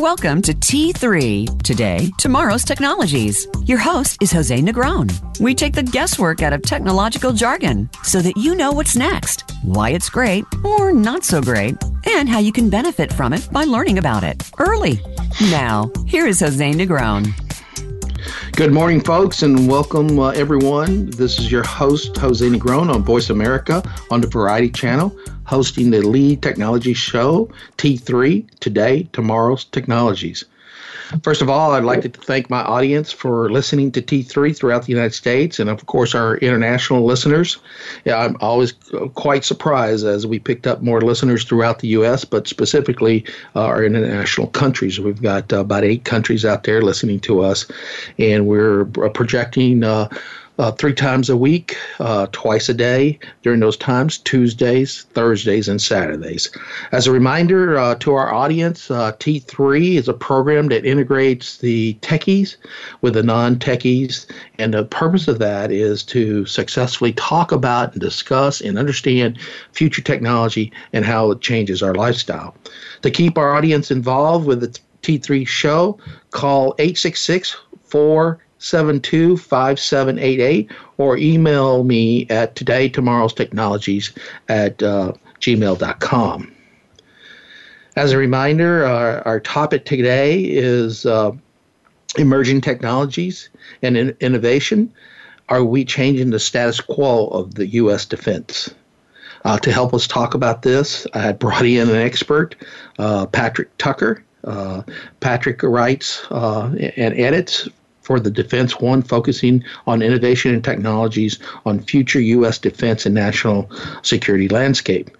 Welcome to T3 Today, Tomorrow's Technologies. Your host is Jose Negron. We take the guesswork out of technological jargon so that you know what's next, why it's great or not so great, and how you can benefit from it by learning about it early. Now, here is Jose Negron. Good morning, folks, and welcome uh, everyone. This is your host, Jose Negron, on Voice America on the Variety Channel, hosting the lead technology show, T3 Today, Tomorrow's Technologies. First of all, I'd like to thank my audience for listening to T3 throughout the United States and, of course, our international listeners. Yeah, I'm always quite surprised as we picked up more listeners throughout the U.S., but specifically uh, our international countries. We've got uh, about eight countries out there listening to us, and we're projecting uh, uh, three times a week, uh, twice a day during those times Tuesdays, Thursdays, and Saturdays. As a reminder uh, to our audience, uh, T3 is a program that integrates the techies with the non techies. And the purpose of that is to successfully talk about and discuss and understand future technology and how it changes our lifestyle. To keep our audience involved with the T3 show, call 866 4 725788 or email me at today tomorrow's technologies at uh, gmail.com as a reminder our, our topic today is uh, emerging technologies and in- innovation. Are we changing the status quo of the u.s defense? Uh, to help us talk about this i had brought in an expert uh, patrick tucker. Uh, Patrick writes uh, and edits for the Defense One, focusing on innovation and technologies on future U.S. defense and national security landscape.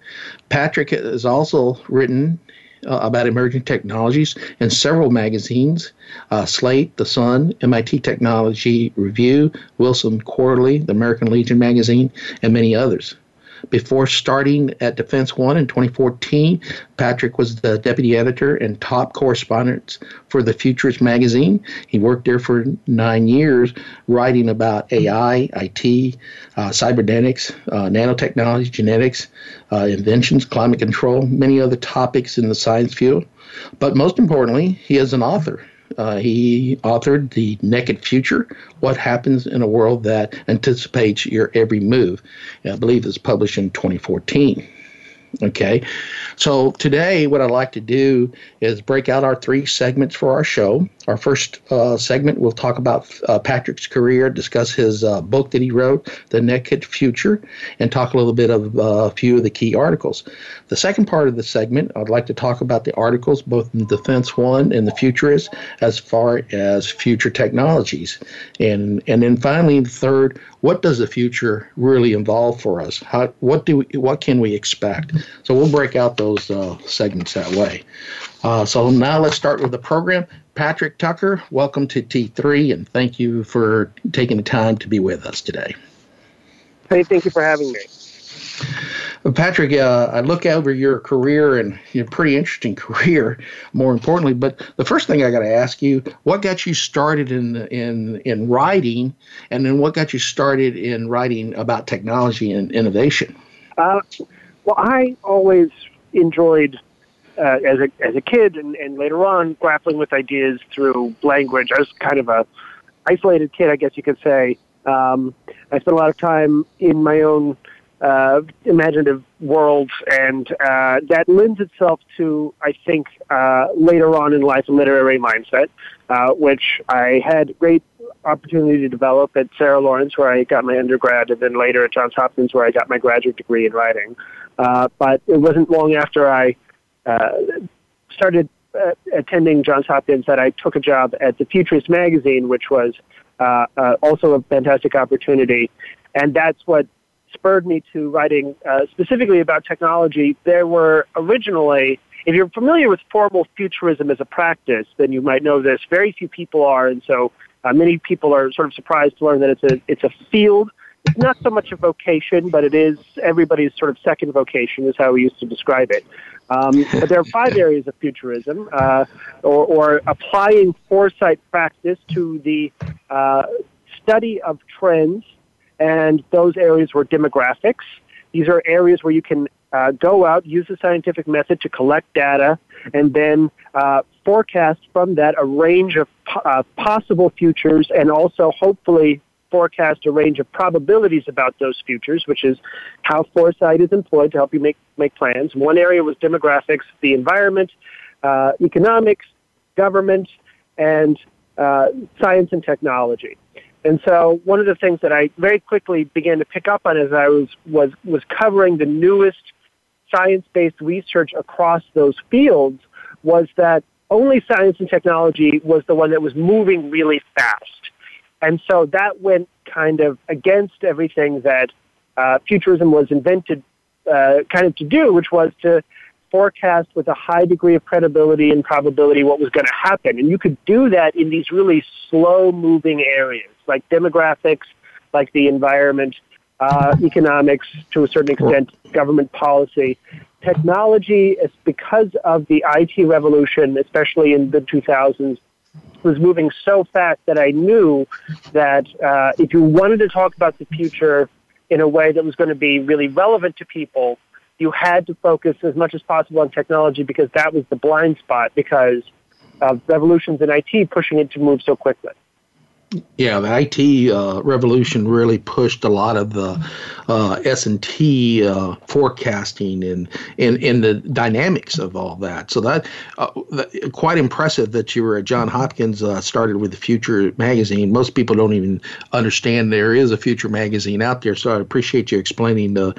Patrick has also written uh, about emerging technologies in several magazines uh, Slate, The Sun, MIT Technology Review, Wilson Quarterly, the American Legion magazine, and many others. Before starting at Defense One in 2014, Patrick was the deputy editor and top correspondent for the Futurist magazine. He worked there for nine years, writing about AI, IT, uh, cybernetics, uh, nanotechnology, genetics, uh, inventions, climate control, many other topics in the science field. But most importantly, he is an author. Uh, he authored The Naked Future What Happens in a World That Anticipates Your Every Move. I believe it's published in 2014. Okay, so today what I'd like to do is break out our three segments for our show. Our first uh, segment, we'll talk about uh, Patrick's career, discuss his uh, book that he wrote, The Naked Future, and talk a little bit of uh, a few of the key articles. The second part of the segment, I'd like to talk about the articles, both in Defense One and the Futurist, as far as future technologies. And, and then finally, the third, what does the future really involve for us? How, what do we, what can we expect? So we'll break out those uh, segments that way. Uh, so now let's start with the program. Patrick Tucker, welcome to T3, and thank you for taking the time to be with us today. Hey, thank you for having me. Patrick, uh, I look over your career and your pretty interesting career, more importantly. But the first thing I got to ask you, what got you started in in in writing, and then what got you started in writing about technology and innovation? Uh, well, I always enjoyed uh, as a as a kid and, and later on grappling with ideas through language. I was kind of a isolated kid, I guess you could say. Um, I spent a lot of time in my own uh, imaginative world, and uh, that lends itself to, I think, uh, later on in life, a literary mindset, uh, which I had great opportunity to develop at Sarah Lawrence, where I got my undergrad, and then later at Johns Hopkins, where I got my graduate degree in writing. Uh, but it wasn't long after I uh, started uh, attending Johns Hopkins that I took a job at the Futurist magazine, which was uh, uh, also a fantastic opportunity. And that's what spurred me to writing uh, specifically about technology. There were originally, if you're familiar with formal futurism as a practice, then you might know this. Very few people are, and so uh, many people are sort of surprised to learn that it's a it's a field. It's not so much a vocation, but it is everybody's sort of second vocation, is how we used to describe it. Um, but there are five areas of futurism, uh, or, or, applying foresight practice to the uh, study of trends, and those areas were demographics. These are areas where you can uh, go out, use the scientific method to collect data, and then uh, forecast from that a range of po- uh, possible futures and also hopefully forecast a range of probabilities about those futures, which is how foresight is employed to help you make, make plans. One area was demographics, the environment, uh, economics, government, and uh, science and technology. And so one of the things that I very quickly began to pick up on as I was, was, was covering the newest science-based research across those fields was that only science and technology was the one that was moving really fast. And so that went kind of against everything that uh, futurism was invented uh, kind of to do, which was to forecast with a high degree of credibility and probability what was going to happen. And you could do that in these really slow moving areas like demographics, like the environment, uh, economics, to a certain extent, government policy. Technology, is because of the IT revolution, especially in the 2000s, was moving so fast that I knew that uh, if you wanted to talk about the future in a way that was going to be really relevant to people, you had to focus as much as possible on technology because that was the blind spot because of revolutions in IT pushing it to move so quickly. Yeah, the IT uh, revolution really pushed a lot of the uh, S and T uh, forecasting and, and and the dynamics of all that. So that, uh, quite impressive that you were at John Hopkins. Uh, started with the Future magazine. Most people don't even understand there is a Future magazine out there. So I appreciate you explaining the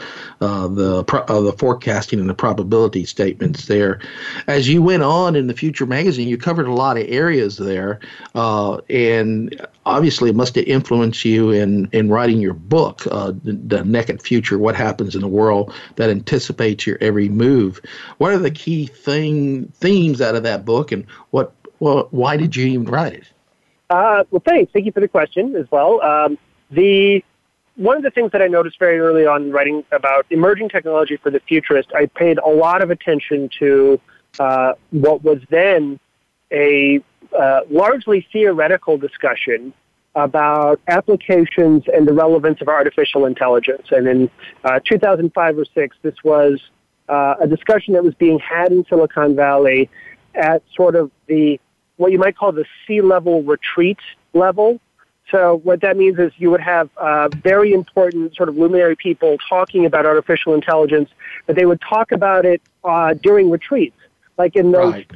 uh, the the forecasting and the probability statements there. As you went on in the Future magazine, you covered a lot of areas there, and obviously it must have influenced you in, in writing your book, uh, the, the, Naked Future, What Happens in the World That Anticipates Your Every Move. What are the key thing, themes out of that book, and what, well, why did you even write it? Uh, well, thanks. Thank you for the question as well. Um, the one of the things that I noticed very early on writing about emerging technology for the futurist, I paid a lot of attention to uh, what was then a uh, largely theoretical discussion about applications and the relevance of artificial intelligence. And in uh, 2005 or 6, this was uh, a discussion that was being had in Silicon Valley at sort of the what you might call the C-level retreat level. So what that means is you would have uh, very important sort of luminary people talking about artificial intelligence, but they would talk about it uh, during retreats like in those right. uh,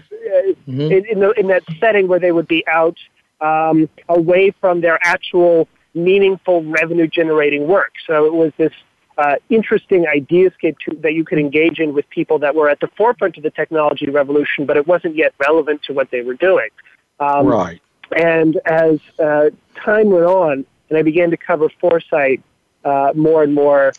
mm-hmm. in in, the, in, that setting where they would be out um, away from their actual meaningful revenue generating work. So it was this uh, interesting ideascape to, that you could engage in with people that were at the forefront of the technology revolution, but it wasn't yet relevant to what they were doing. Um, right. And as uh, time went on, and I began to cover foresight uh, more and more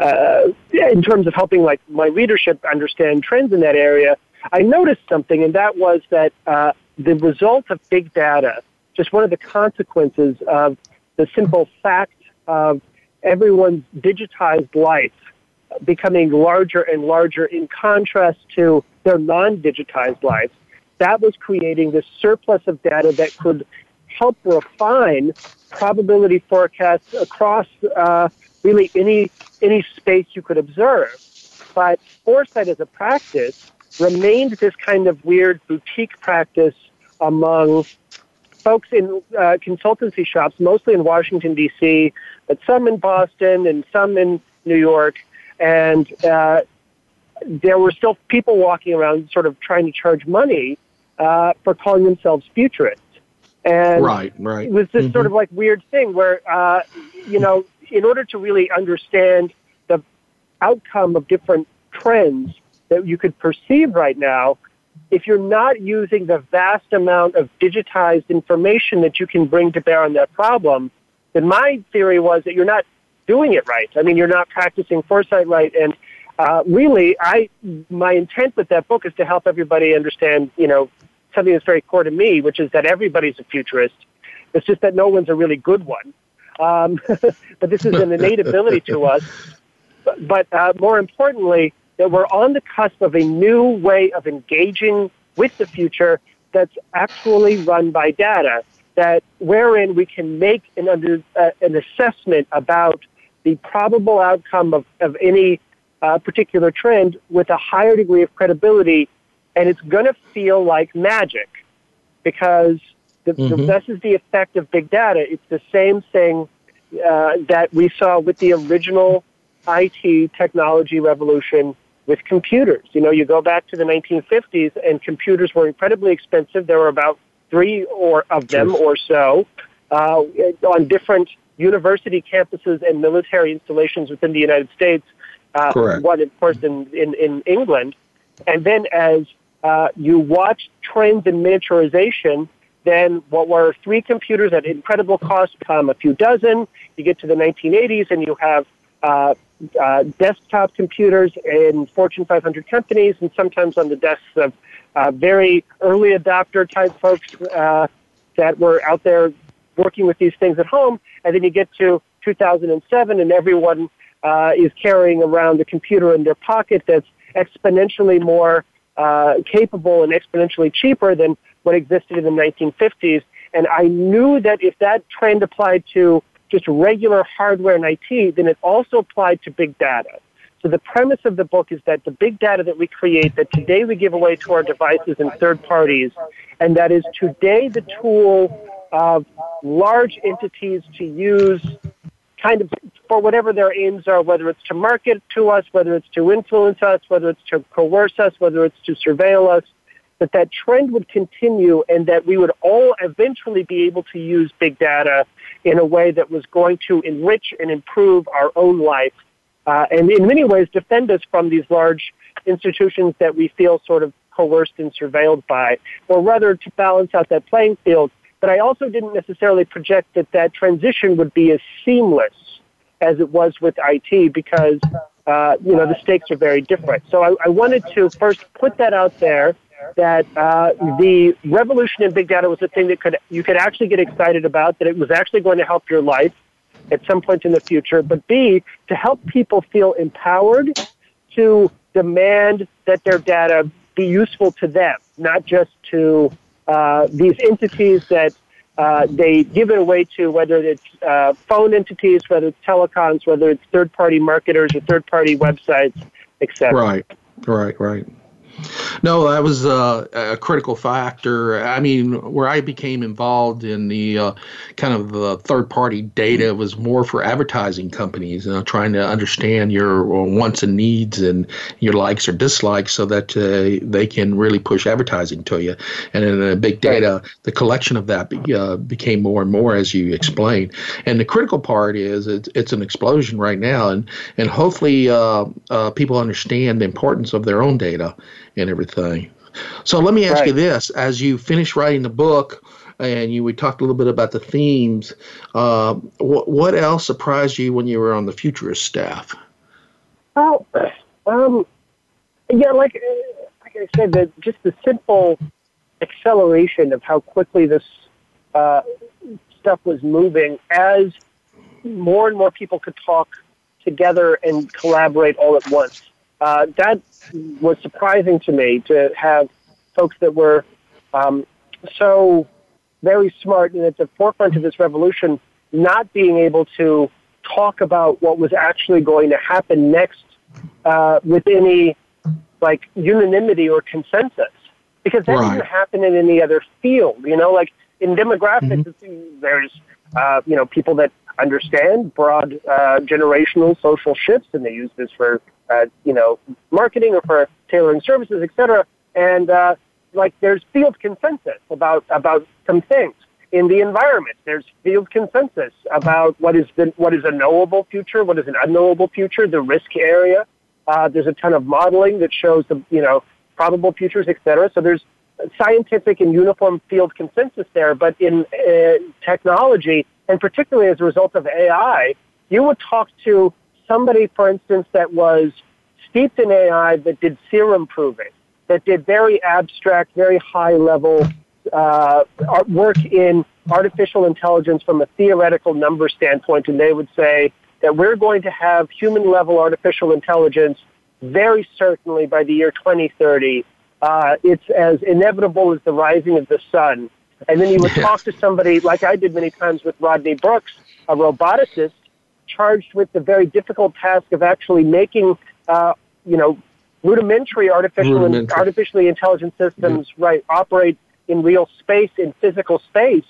uh, in terms of helping like my leadership understand trends in that area, I noticed something, and that was that uh, the result of big data, just one of the consequences of the simple fact of everyone's digitized life becoming larger and larger in contrast to their non-digitized life, that was creating this surplus of data that could help refine probability forecasts across uh, really any any space you could observe. But foresight as a practice remained this kind of weird boutique practice among folks in uh, consultancy shops, mostly in Washington D.C., but some in Boston and some in New York, and uh, there were still people walking around, sort of trying to charge money uh, for calling themselves futurists. And right, right. It was this mm-hmm. sort of like weird thing where, uh, you know, in order to really understand the outcome of different trends that you could perceive right now, if you're not using the vast amount of digitized information that you can bring to bear on that problem, then my theory was that you're not doing it right. I mean, you're not practicing foresight right. And uh, really, I my intent with that book is to help everybody understand, you know, something that's very core to me, which is that everybody's a futurist. It's just that no one's a really good one. Um, but this is an innate ability to us. But, but uh, more importantly, that we're on the cusp of a new way of engaging with the future that's actually run by data, that wherein we can make an, under, uh, an assessment about the probable outcome of, of any uh, particular trend with a higher degree of credibility, and it's going to feel like magic because the, mm-hmm. the, this is the effect of big data. It's the same thing uh, that we saw with the original IT technology revolution with computers. You know, you go back to the 1950s, and computers were incredibly expensive. There were about three or of them or so uh, on different university campuses and military installations within the United States. Uh, Correct. One, of course, in, in, in England. And then as uh, you watch trends in miniaturization, then what were three computers at incredible cost become a few dozen. You get to the 1980s and you have uh, uh, desktop computers in Fortune 500 companies and sometimes on the desks of uh, very early adopter type folks uh, that were out there working with these things at home. And then you get to 2007 and everyone uh, is carrying around a computer in their pocket that's exponentially more uh, capable and exponentially cheaper than what existed in the 1950s. And I knew that if that trend applied to just regular hardware and IT, then it also applied to big data. So the premise of the book is that the big data that we create, that today we give away to our devices and third parties, and that is today the tool of large entities to use kind of for whatever their aims are, whether it's to market to us, whether it's to influence us, whether it's to coerce us, whether it's to surveil us, that that trend would continue and that we would all eventually be able to use big data in a way that was going to enrich and improve our own life uh, and in many ways defend us from these large institutions that we feel sort of coerced and surveilled by, or rather to balance out that playing field. But I also didn't necessarily project that that transition would be as seamless as it was with IT because, uh, you know, the stakes are very different. So I, I wanted to first put that out there that uh, the revolution in big data was a thing that could you could actually get excited about, that it was actually going to help your life at some point in the future, but B, to help people feel empowered to demand that their data be useful to them, not just to uh, these entities that uh, they give it away to, whether it's uh, phone entities, whether it's telecoms, whether it's third-party marketers or third-party websites, etc. Right, right, right. No, that was uh, a critical factor. I mean, where I became involved in the uh, kind of uh, third party data was more for advertising companies, you know, trying to understand your wants and needs and your likes or dislikes so that uh, they can really push advertising to you. And in big data, the collection of that be, uh, became more and more as you explained. And the critical part is it's, it's an explosion right now, and, and hopefully uh, people understand the importance of their own data and everything. So let me ask right. you this: as you finish writing the book, and you we talked a little bit about the themes, uh, what what else surprised you when you were on the futurist staff? Well, um, yeah, like like I said, that just the simple acceleration of how quickly this uh, stuff was moving as more and more people could talk together and collaborate all at once uh, that was surprising to me to have folks that were um, so very smart and at the forefront of this revolution not being able to talk about what was actually going to happen next uh, with any like unanimity or consensus because that right. didn't happen in any other field you know like in demographics mm-hmm. there's uh, you know people that understand broad uh, generational social shifts and they use this for uh, you know, marketing or for tailoring services, et cetera. And uh, like there's field consensus about about some things in the environment. There's field consensus about what is the what is a knowable future, what is an unknowable future, the risk area. Uh, there's a ton of modeling that shows the you know probable futures, et cetera. So there's scientific and uniform field consensus there. But in uh, technology, and particularly as a result of AI, you would talk to somebody, for instance, that was steeped in AI that did theorem proving, that did very abstract, very high level uh, work in artificial intelligence from a theoretical number standpoint, and they would say that we're going to have human level artificial intelligence very certainly by the year 2030. Uh, it's as inevitable as the rising of the sun. And then you would talk to somebody like I did many times with Rodney Brooks, a roboticist charged with the very difficult task of actually making uh, you know, rudimentary artificial Rudimentary. artificially intelligent systems, right, operate in real space, in physical space.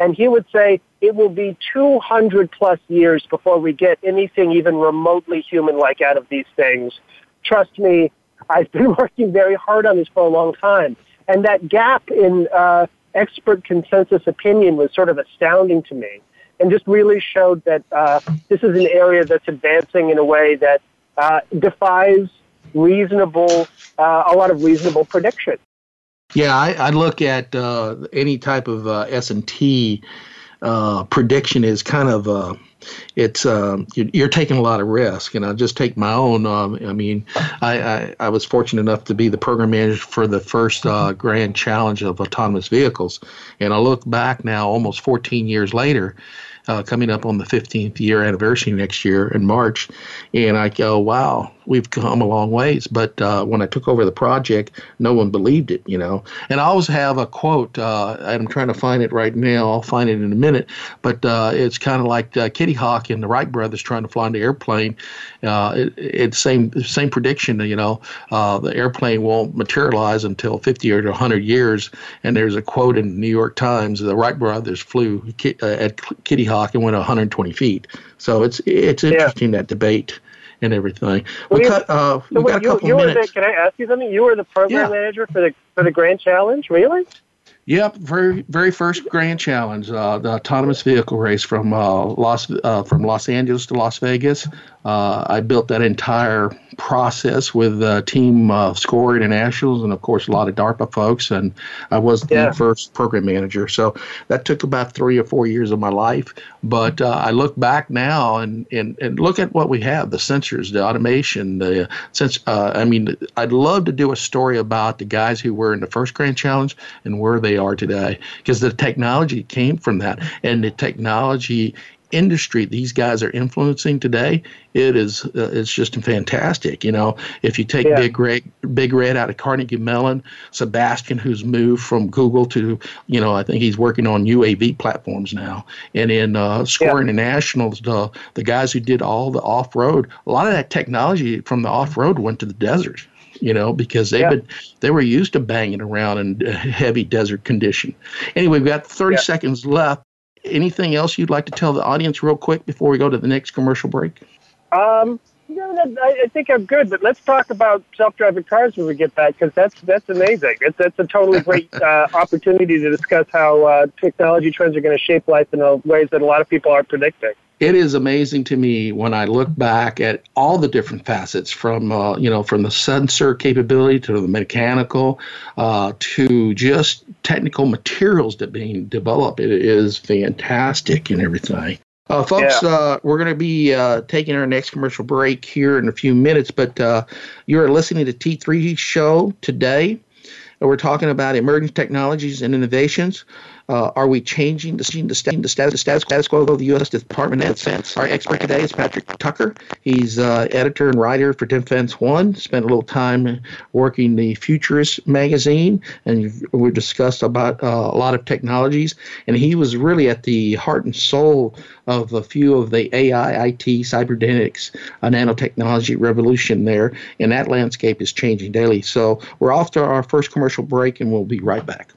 And he would say it will be 200 plus years before we get anything even remotely human-like out of these things. Trust me, I've been working very hard on this for a long time. And that gap in uh, expert consensus opinion was sort of astounding to me and just really showed that uh, this is an area that's advancing in a way that uh, defies reasonable, uh, a lot of reasonable prediction. Yeah, I, I look at uh, any type of uh, S and T uh, prediction is kind of it's um, you're, taking a lot of risk, and I'll just take my own. Um, I mean, I, I, I was fortunate enough to be the program manager for the first uh, grand challenge of autonomous vehicles, and I look back now, almost 14 years later, uh, coming up on the 15th year anniversary next year in March, and I go, wow, we've come a long ways. But uh, when I took over the project, no one believed it, you know. And I always have a quote. Uh, I'm trying to find it right now. I'll find it in a minute. But uh, it's kind of like uh, Kitty Hawk and the Wright brothers trying to fly an airplane. Uh, it, it's same same prediction. You know, uh, the airplane won't materialize until 50 or 100 years. And there's a quote in the New York Times: the Wright brothers flew uh, at Kitty Hawk and went 120 feet. So it's it's interesting that debate and everything. We you- cut. Uh, So wait, got a couple you were minutes. the, can I ask you something? You were the program Yeah. manager for the for the Grand Challenge, really? Yep, very very first Grand Challenge, uh, the autonomous vehicle race from uh, Los uh, from Los Angeles to Las Vegas. Uh, I built that entire process with a team of Score Internationals and of course a lot of DARPA folks, and I was the Yeah. first program manager. So that took about three or four years of my life. But uh, I look back now and, and, and look at what we have: the sensors, the automation, the sense. Uh, I mean, I'd love to do a story about the guys who were in the first Grand Challenge and where they are today, because the technology came from that, and the technology industry these guys are influencing today it is uh, it's just fantastic you know if you take Yeah. big red big red out of carnegie mellon sebastian who's moved from google to you know i think he's working on uav platforms now and in uh, score Yeah. internationals the the guys who did all the off-road a lot of that technology from the off-road went to the desert you know, because they've Yeah. been they were used to banging around in heavy desert condition. Anyway, we've got 30 Yeah. seconds left. Anything else you'd like to tell the audience real quick before we go to the next commercial break? Um, no, I, I think I'm good, but let's talk about self-driving cars when we get back because that's that's amazing. It's that's a totally great uh, opportunity to discuss how uh, technology trends are going to shape life in ways that a lot of people aren't predicting. It is amazing to me when I look back at all the different facets from uh, you know from the sensor capability to the mechanical uh, to just technical materials that being developed. It is fantastic and everything. Uh, folks, Yeah. uh, we're going to be uh, taking our next commercial break here in a few minutes, but uh, you're listening to T3 Show today. And We're talking about emerging technologies and innovations. Uh, are we changing the, the, status, status, status quo of the U.S. Department of Defense? Our expert today is Patrick Tucker. He's uh, editor and writer for Defense One. Spent a little time working the Futurist magazine, and we discussed about uh, a lot of technologies. And he was really at the heart and soul of a few of the AI, IT, cybernetics, uh, nanotechnology revolution there. And that landscape is changing daily. So we're off to our first commercial break, and we'll be right back.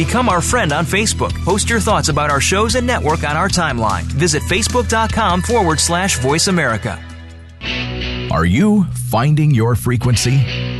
Become our friend on Facebook. Post your thoughts about our shows and network on our timeline. Visit facebook.com forward slash voice America. Are you finding your frequency?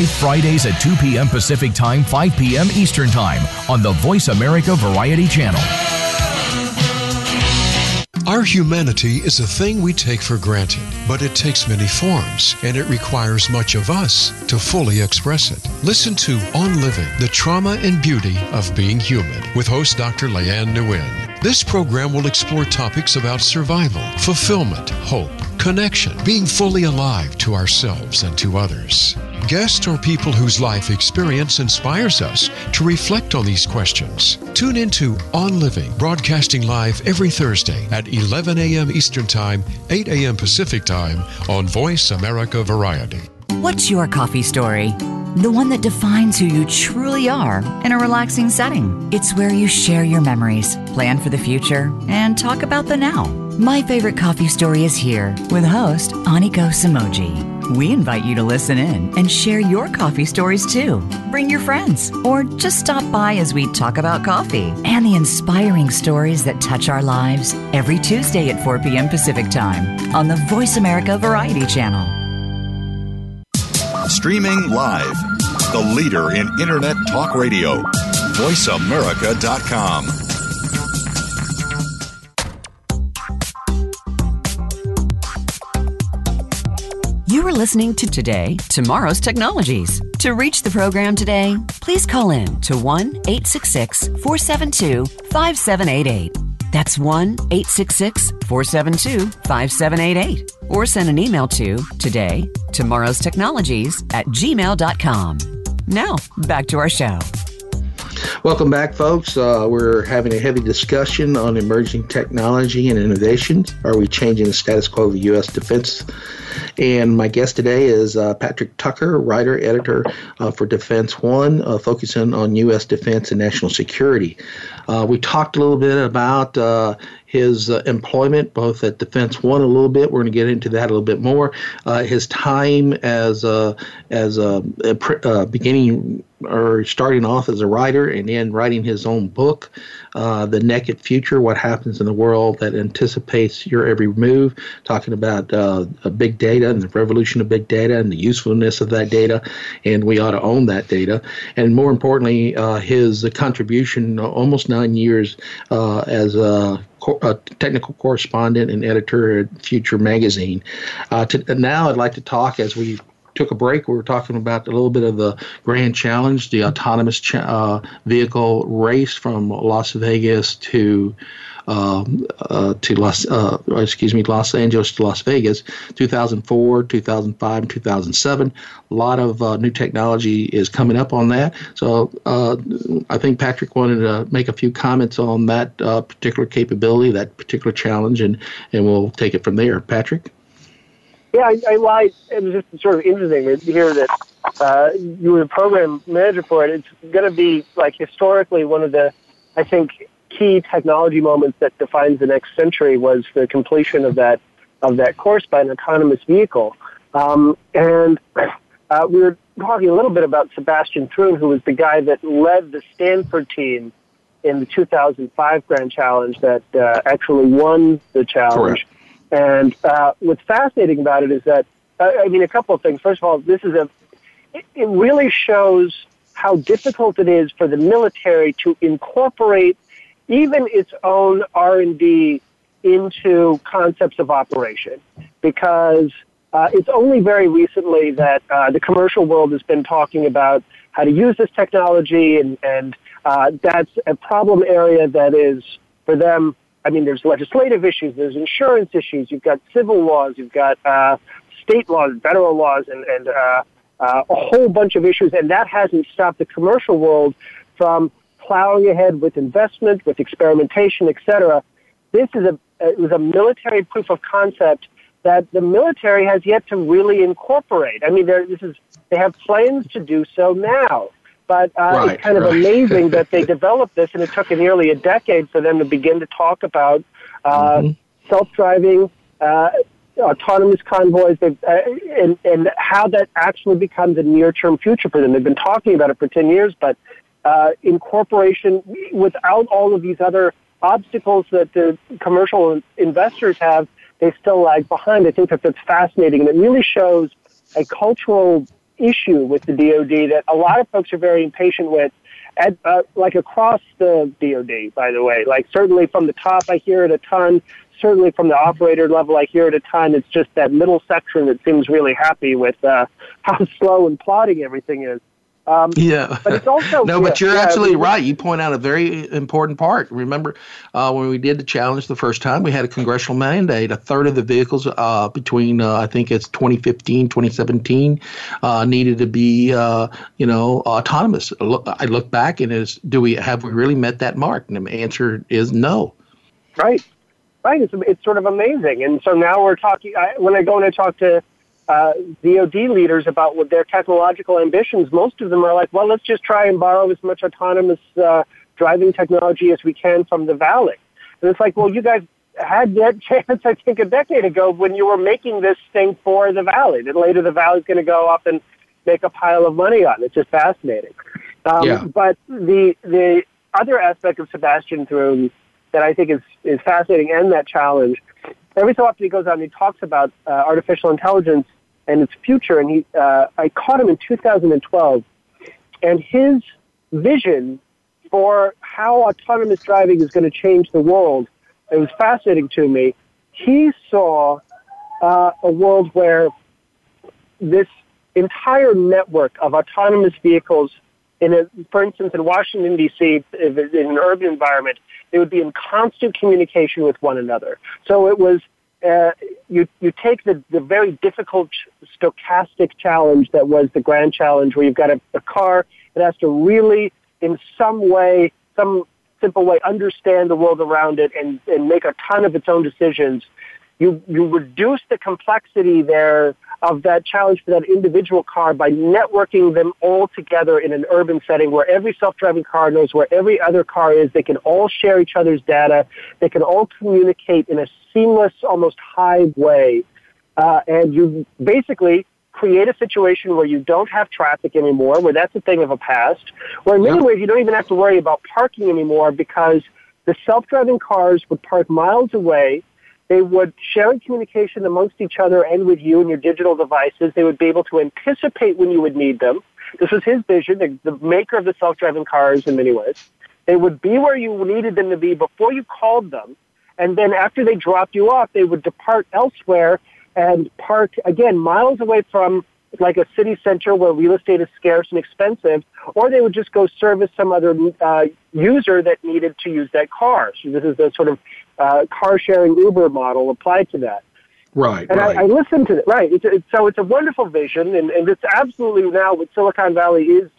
Fridays at 2 p.m. Pacific Time, 5 p.m. Eastern Time on the Voice America Variety Channel. Our humanity is a thing we take for granted, but it takes many forms, and it requires much of us to fully express it. Listen to On Living, the trauma and beauty of being human, with host Dr. Leanne Nguyen. This program will explore topics about survival, fulfillment, hope, connection, being fully alive to ourselves and to others. Guests are people whose life experience inspires us to reflect on these questions. Tune into On Living, broadcasting live every Thursday at 11 a.m. Eastern Time, 8 a.m. Pacific Time on Voice America Variety. What's your coffee story? The one that defines who you truly are in a relaxing setting. It's where you share your memories, plan for the future, and talk about the now. My favorite coffee story is here with host Aniko Samoji. We invite you to listen in and share your coffee stories too. Bring your friends or just stop by as we talk about coffee and the inspiring stories that touch our lives every Tuesday at 4 p.m. Pacific Time on the Voice America Variety Channel. Streaming live, the leader in Internet Talk Radio, voiceamerica.com. You are listening to Today, Tomorrow's Technologies. To reach the program today, please call in to 1 866 472 5788. That's 1 866 472 5788. Or send an email to today, tomorrow's technologies at gmail.com. Now, back to our show. Welcome back, folks. Uh, we're having a heavy discussion on emerging technology and innovations. Are we changing the status quo of the U.S. defense? And my guest today is uh, Patrick Tucker, writer, editor uh, for Defense One, uh, focusing on U.S. defense and national security. Uh, we talked a little bit about uh, his uh, employment, both at Defense One a little bit. We're going to get into that a little bit more. His time as uh, as a, a beginning or starting off as a writer and then writing his own book, uh, The Naked Future What Happens in the World That Anticipates Your Every Move, talking about uh, big data and the revolution of big data and the usefulness of that data, and we ought to own that data. And more importantly, uh, his contribution almost nine years uh, as a a technical correspondent and editor at Future Magazine. Uh, to, now, I'd like to talk as we took a break. We were talking about a little bit of the Grand Challenge, the autonomous cha- uh, vehicle race from Las Vegas to um, uh, to Los, uh, excuse me, Los Angeles to Las Vegas, 2004, 2005, 2007. A lot of uh, new technology is coming up on that. So uh, I think Patrick wanted to make a few comments on that uh, particular capability, that particular challenge, and, and we'll take it from there. Patrick? Yeah, I, I, it was just sort of interesting to hear that uh, you were the program manager for it. It's going to be like historically one of the, I think, key technology moments that defines the next century was the completion of that of that course by an autonomous vehicle. Um, and uh, we were talking a little bit about Sebastian Thrun, who was the guy that led the Stanford team in the 2005 Grand Challenge that uh, actually won the challenge. Correct. And uh, what's fascinating about it is that, I mean, a couple of things. First of all, this is a, it, it really shows how difficult it is for the military to incorporate even its own R&D into concepts of operation because uh, it's only very recently that uh, the commercial world has been talking about how to use this technology, and, and uh, that's a problem area that is for them I mean, there's legislative issues, there's insurance issues, you've got civil laws, you've got uh, state laws, federal laws, and, and uh, uh, a whole bunch of issues, and that hasn't stopped the commercial world from plowing ahead with investment, with experimentation, etc. This is a it was a military proof of concept that the military has yet to really incorporate. I mean, this is they have plans to do so now. But uh, right, it's kind of right. amazing that they developed this, and it took nearly a decade for them to begin to talk about uh, mm-hmm. self-driving, uh, autonomous convoys, uh, and, and how that actually becomes a near-term future for them. They've been talking about it for 10 years, but uh, incorporation without all of these other obstacles that the commercial investors have, they still lag behind. I think that that's fascinating, and it really shows a cultural issue with the DoD that a lot of folks are very impatient with. At, uh, like across the DoD, by the way, like certainly from the top, I hear it a ton. certainly from the operator level I hear it a ton. it's just that middle section that seems really happy with uh, how slow and plodding everything is. Um, yeah, but it's also no. But you're yeah, absolutely right. You point out a very important part. Remember uh, when we did the challenge the first time, we had a congressional mandate. A third of the vehicles uh, between uh, I think it's 2015, 2017 uh, needed to be uh, you know autonomous. I look back and is do we have we really met that mark? And the answer is no. Right, right. It's it's sort of amazing. And so now we're talking. I, when I go and I talk to uh, DoD leaders about what their technological ambitions, most of them are like, well, let's just try and borrow as much autonomous uh, driving technology as we can from the Valley. And it's like, well, you guys had that chance, I think, a decade ago when you were making this thing for the Valley. That later the Valley's going to go up and make a pile of money on. It. It's just fascinating. Um, yeah. But the the other aspect of Sebastian Thrun that I think is is fascinating and that challenge every so often he goes out and he talks about uh, artificial intelligence and its future. And he, uh, I caught him in 2012, and his vision for how autonomous driving is going to change the world. It was fascinating to me. He saw uh, a world where this entire network of autonomous vehicles, in a, for instance, in Washington D.C., in an urban environment, they would be in constant communication with one another. So it was uh, you you take the the very difficult stochastic challenge that was the grand challenge, where you've got a, a car that has to really, in some way, some simple way, understand the world around it and and make a ton of its own decisions. You you reduce the complexity there of that challenge for that individual car by networking them all together in an urban setting where every self-driving car knows where every other car is. They can all share each other's data. They can all communicate in a seamless, almost hive way. Uh, and you basically create a situation where you don't have traffic anymore, where that's a thing of a past, where in many yeah. ways you don't even have to worry about parking anymore because the self-driving cars would park miles away they would share communication amongst each other and with you and your digital devices. They would be able to anticipate when you would need them. This was his vision, the, the maker of the self-driving cars in many ways. They would be where you needed them to be before you called them. And then after they dropped you off, they would depart elsewhere and park, again, miles away from like a city center where real estate is scarce and expensive, or they would just go service some other uh, user that needed to use that car. So this is the sort of uh, car sharing Uber model applied to that. Right. And right. I, I listened to it. Right. It's, it's, so it's a wonderful vision, and, and it's absolutely now what Silicon Valley is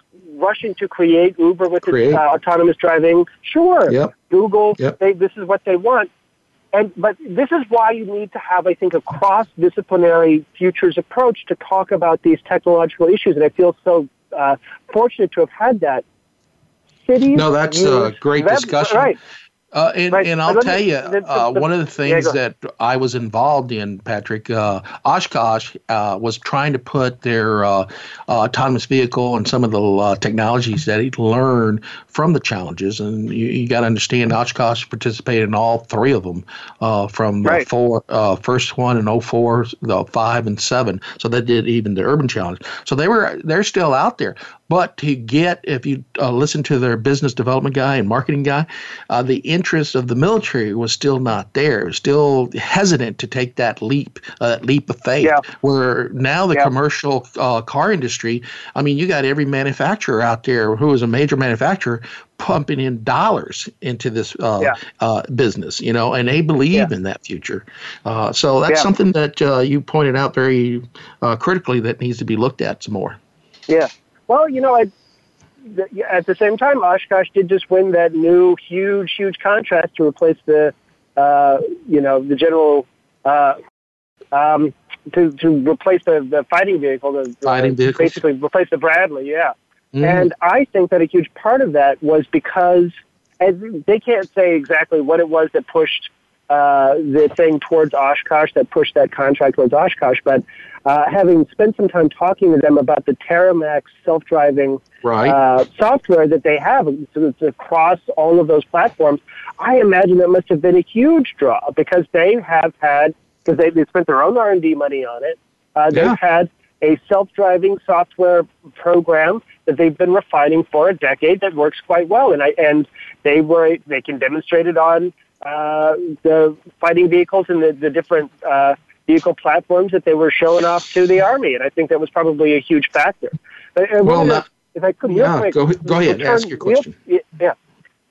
rushing to create Uber with create. its uh, autonomous driving. Sure. Yep. Google. Yep. They, this is what they want. And but this is why you need to have, I think, a cross-disciplinary futures approach to talk about these technological issues. And I feel so uh, fortunate to have had that. Cities. No, that's a great discussion. Right. Uh, and, right. and I'll tell you, uh, one of the things yeah, that I was involved in, Patrick, uh, Oshkosh uh, was trying to put their uh, uh, autonomous vehicle and some of the technologies that he learned from the challenges. And you, you got to understand, Oshkosh participated in all three of them from right. the four, first one in 04, the 5, and 7. So they did even the urban challenge. So they were they're still out there. But to get, if you uh, listen to their business development guy and marketing guy, uh, the interest of the military was still not there. It was still hesitant to take that leap, uh, that leap of faith. Yeah. Where now the yeah. commercial uh, car industry, I mean, you got every manufacturer out there who is a major manufacturer pumping in dollars into this uh, yeah. uh, business, you know, and they believe yeah. in that future. Uh, so that's yeah. something that uh, you pointed out very uh, critically that needs to be looked at some more. Yeah, well, you know, I, the, at the same time, Oshkosh did just win that new huge, huge contract to replace the, uh, you know, the general, uh, um, to to replace the, the fighting vehicle, the fighting vehicle, basically replace the Bradley, yeah. Mm. And I think that a huge part of that was because and they can't say exactly what it was that pushed uh, the thing towards Oshkosh, that pushed that contract towards Oshkosh, but uh, having spent some time talking to them about the Terramax self-driving right. uh, software that they have it's across all of those platforms, I imagine that must have been a huge draw because they have had because they, they spent their own R and D money on it. Uh, they've yeah. had a self-driving software program that they've been refining for a decade that works quite well, and I and they were they can demonstrate it on uh, the fighting vehicles and the, the different uh, vehicle platforms that they were showing off to the army, and I think that was probably a huge factor. But, uh, well, not, if I could, yeah, quick, go, go ahead, return, ask your question. Real, yeah,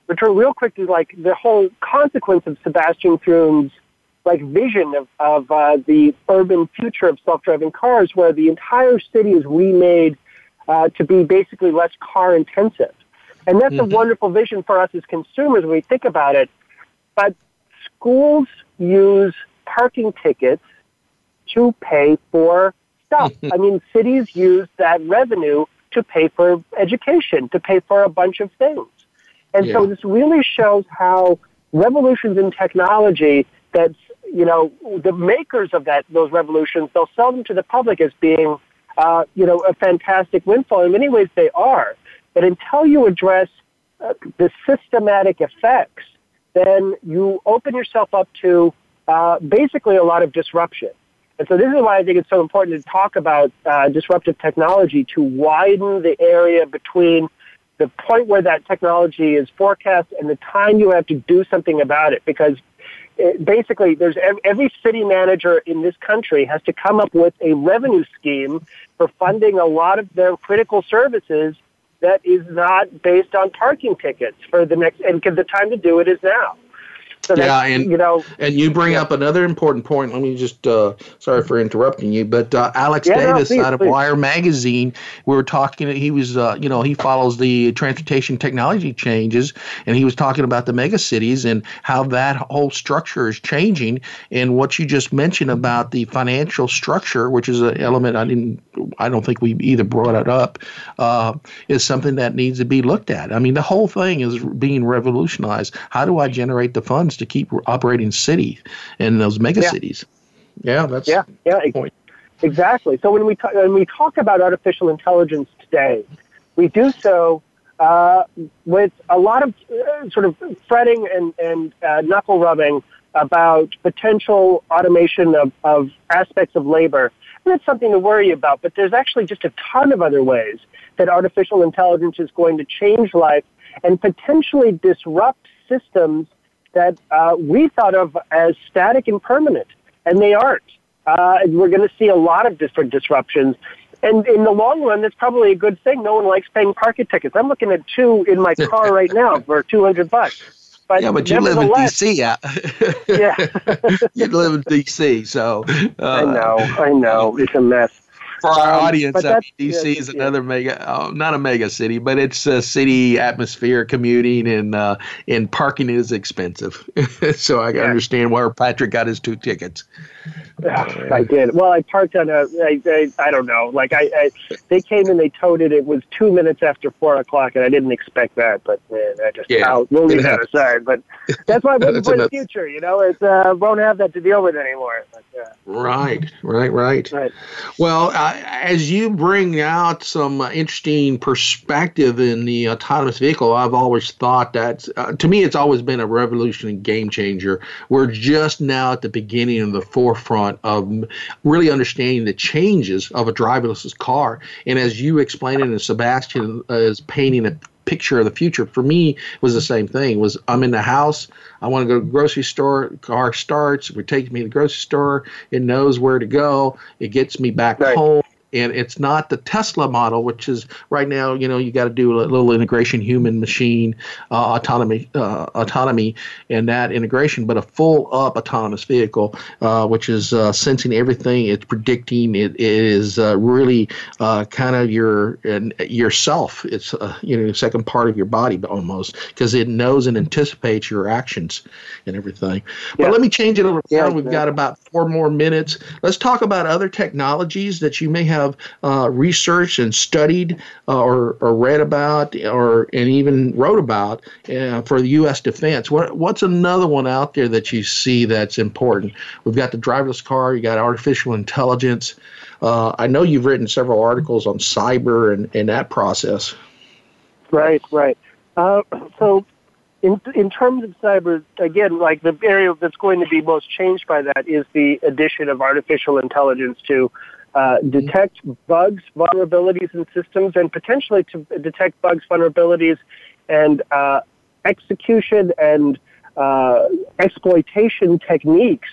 return real quick to like the whole consequence of Sebastian Thrun's like vision of, of uh, the urban future of self-driving cars, where the entire city is remade uh, to be basically less car intensive. And that's mm-hmm. a wonderful vision for us as consumers when we think about it. But schools use parking tickets to pay for stuff. I mean, cities use that revenue to pay for education, to pay for a bunch of things. And yeah. so this really shows how revolutions in technology that, you know, the makers of that, those revolutions, they'll sell them to the public as being, uh, you know, a fantastic windfall. In many ways they are. But until you address uh, the systematic effects, then you open yourself up to uh, basically a lot of disruption. And so this is why I think it's so important to talk about uh, disruptive technology to widen the area between the point where that technology is forecast and the time you have to do something about it. Because it, basically, there's every city manager in this country has to come up with a revenue scheme for funding a lot of their critical services that is not based on parking tickets for the next, and the time to do it is now. So yeah, and you know, and you bring yeah. up another important point. Let me just uh, sorry for interrupting you, but uh, Alex yeah, Davis no, please, out of please. Wired magazine, we were talking. He was, uh, you know, he follows the transportation technology changes, and he was talking about the mega cities and how that whole structure is changing. And what you just mentioned about the financial structure, which is an element I didn't, I don't think we either brought it up, uh, is something that needs to be looked at. I mean, the whole thing is being revolutionized. How do I generate the funds? To keep operating cities and those mega yeah. cities. Yeah, that's yeah, yeah, point. exactly. So when we talk, when we talk about artificial intelligence today, we do so uh, with a lot of uh, sort of fretting and and uh, knuckle rubbing about potential automation of, of aspects of labor. And that's something to worry about. But there's actually just a ton of other ways that artificial intelligence is going to change life and potentially disrupt systems that uh, we thought of as static and permanent, and they aren't. Uh, we're going to see a lot of different disruptions. And in the long run, that's probably a good thing. No one likes paying parking tickets. I'm looking at two in my car right now for 200 bucks. But yeah, but you live in DC. Yeah. yeah. you live in DC, so. Uh, I know, I know. It's a mess for our um, audience, I mean, DC is another mega, oh, not a mega city, but it's a city atmosphere, commuting, and uh, and parking is expensive. so I yeah. understand where Patrick got his two tickets. Yeah, I did. Well, I parked on a. I, I, I don't know. Like I, I, they came and they towed it. It was two minutes after four o'clock, and I didn't expect that. But man, I just yeah, I'll, we'll leave that aside. But that's why I'm looking for the future. You know, it uh, won't have that to deal with anymore. But, uh, right, right, right, right. Well, uh, as you bring out some interesting perspective in the autonomous vehicle, I've always thought that uh, to me, it's always been a revolution and game changer. We're just now at the beginning of the forefront of really understanding the changes of a driverless car. And as you explained it, and Sebastian uh, is painting a picture of the future for me was the same thing was i'm in the house i want to go to the grocery store car starts it takes me to the grocery store it knows where to go it gets me back right. home and it's not the Tesla model, which is right now, you know, you got to do a little integration, human machine uh, autonomy, uh, autonomy, and that integration, but a full up autonomous vehicle, uh, which is uh, sensing everything, it's predicting, it, it is uh, really uh, kind of your yourself. It's you know, the second part of your body almost because it knows and anticipates your actions and everything. Yeah. But let me change it over. Yeah, We've got about four more minutes. Let's talk about other technologies that you may have have uh, researched and studied uh, or, or read about or and even wrote about uh, for the U.S. defense? What, what's another one out there that you see that's important? We've got the driverless car. You got artificial intelligence. Uh, I know you've written several articles on cyber and, and that process. Right, right. Uh, so in in terms of cyber, again, like the area that's going to be most changed by that is the addition of artificial intelligence to uh, detect bugs, vulnerabilities in systems, and potentially to detect bugs, vulnerabilities, and uh, execution and uh, exploitation techniques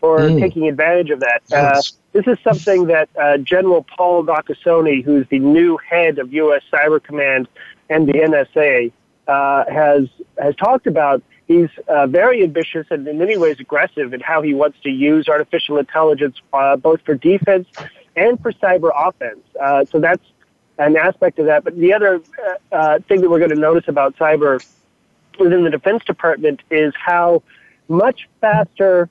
for Mm. taking advantage of that. Yes. Uh, this is something that uh, General Paul Nakasone, who's the new head of U.S. Cyber Command and the NSA, uh, has has talked about. He's uh, very ambitious and in many ways aggressive in how he wants to use artificial intelligence uh, both for defense and for cyber offense. Uh, so that's an aspect of that. But the other uh, uh, thing that we're going to notice about cyber within the Defense Department is how much faster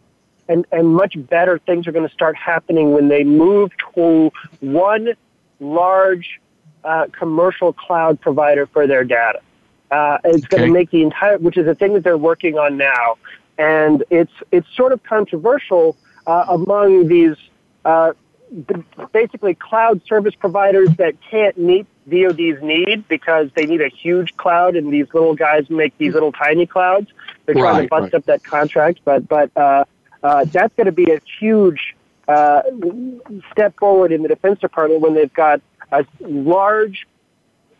and, and much better things are going to start happening when they move to one large uh, commercial cloud provider for their data. Uh, it's going to make the entire, which is a thing that they're working on now, and it's it's sort of controversial uh, among these uh, basically cloud service providers that can't meet DoD's need because they need a huge cloud, and these little guys make these little tiny clouds. They're trying to bust right. up that contract, but but uh, uh, that's going to be a huge uh, step forward in the Defense Department when they've got a large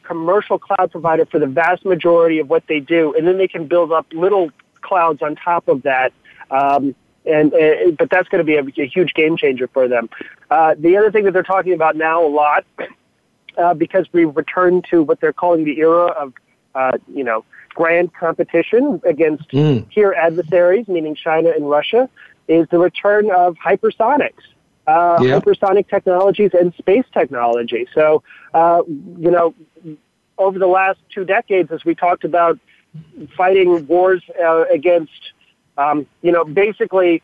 commercial cloud provider for the vast majority of what they do, and then they can build up little clouds on top of that. Um, and, uh, but that's going to be a, a huge game changer for them. Uh, the other thing that they're talking about now a lot, uh, because we've returned to what they're calling the era of, uh, you know, grand competition against Mm. peer adversaries, meaning China and Russia, is the return of hypersonics, uh, Yeah. hypersonic technologies and space technology. So, uh, you know, over the last two decades, as we talked about fighting wars uh, against, um, you know, basically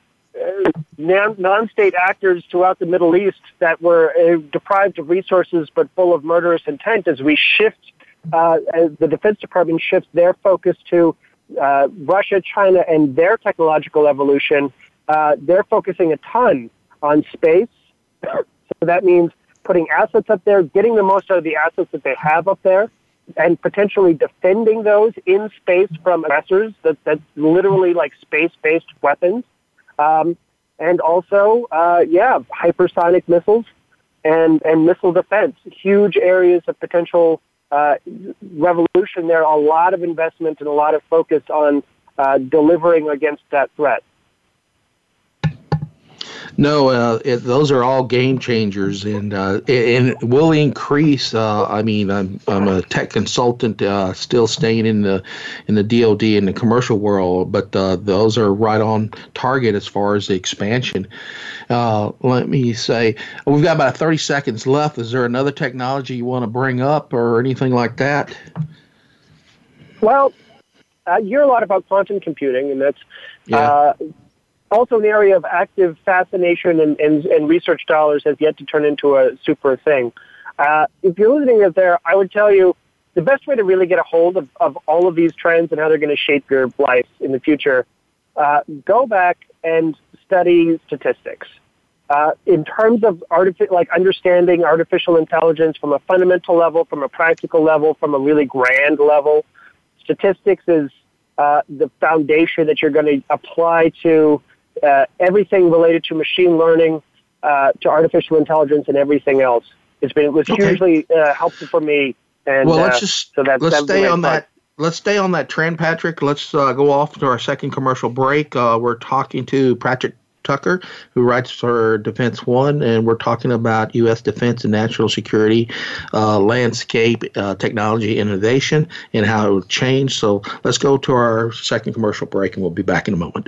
non-state actors throughout the Middle East that were uh, deprived of resources but full of murderous intent, as we shift, uh, as the Defense Department shifts their focus to uh, Russia, China, and their technological evolution, uh, they're focusing a ton on space. so that means putting assets up there, getting the most out of the assets that they have up there, and potentially defending those in space from aggressors. That, that's literally like space-based weapons. Um, and also, uh, yeah, hypersonic missiles and, and missile defense. Huge areas of potential uh, revolution there. A lot of investment and a lot of focus on uh, delivering against that threat. No, uh, it, those are all game changers, and uh, and will increase. Uh, I mean, I'm I'm a tech consultant, uh, still staying in the in the DoD in the commercial world, but uh, those are right on target as far as the expansion. Uh, let me say, we've got about 30 seconds left. Is there another technology you want to bring up or anything like that? Well, uh, you hear a lot about quantum computing, and that's Yeah. Also an area of active fascination and, and, and research dollars has yet to turn into a super thing. Uh, if you're listening out there, I would tell you the best way to really get a hold of, of all of these trends and how they're going to shape your life in the future, uh, go back and study statistics. Uh, in terms of artific- like understanding artificial intelligence from a fundamental level, from a practical level, from a really grand level, statistics is uh, the foundation that you're going to apply to uh, everything related to machine learning, uh, to artificial intelligence, and everything else. It's been it was Okay. hugely uh, helpful for me. And well, uh, let's just so that's let's stay on part. that. Let's stay on that trend, Patrick. Let's uh, go off to our second commercial break. Uh, we're talking to Patrick Tucker, who writes for Defense One, and we're talking about U.S. defense and national security uh, landscape, uh, technology, innovation, and how it will change. So let's go to our second commercial break, and we'll be back in a moment.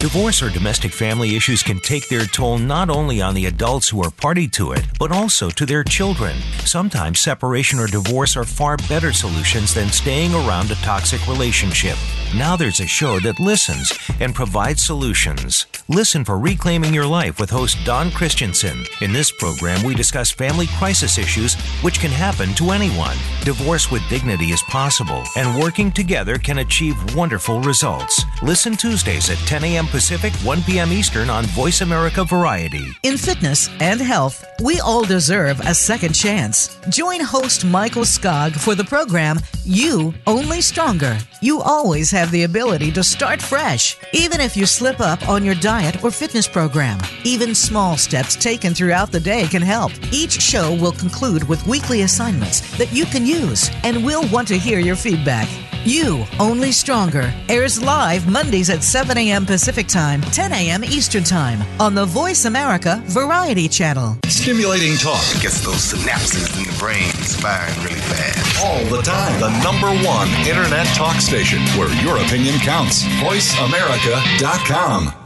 Divorce or domestic family issues can take their toll not only on the adults who are party to it, but also to their children. Sometimes separation or divorce are far better solutions than staying around a toxic relationship. Now there's a show that listens and provides solutions. Listen for Reclaiming Your Life with host Don Christensen. In this program, we discuss family crisis issues which can happen to anyone. Divorce with dignity is possible, and working together can achieve wonderful results. Listen Tuesdays at 10 a.m. Pacific, 1 p.m. Eastern on Voice America Variety. In fitness and health, we all deserve a second chance. Join host Michael Skog for the program You Only Stronger. You always have the ability to start fresh, even if you slip up on your diet or fitness program. Even small steps taken throughout the day can help. Each show will conclude with weekly assignments that you can use, and we'll want to hear your feedback. You Only Stronger airs live Mondays at 7 a.m. Pacific Time, 10 a.m. Eastern Time on the Voice America Variety Channel. Stimulating talk gets those synapses in the brain firing really fast. All the time. The number one internet talk station where your opinion counts. VoiceAmerica.com.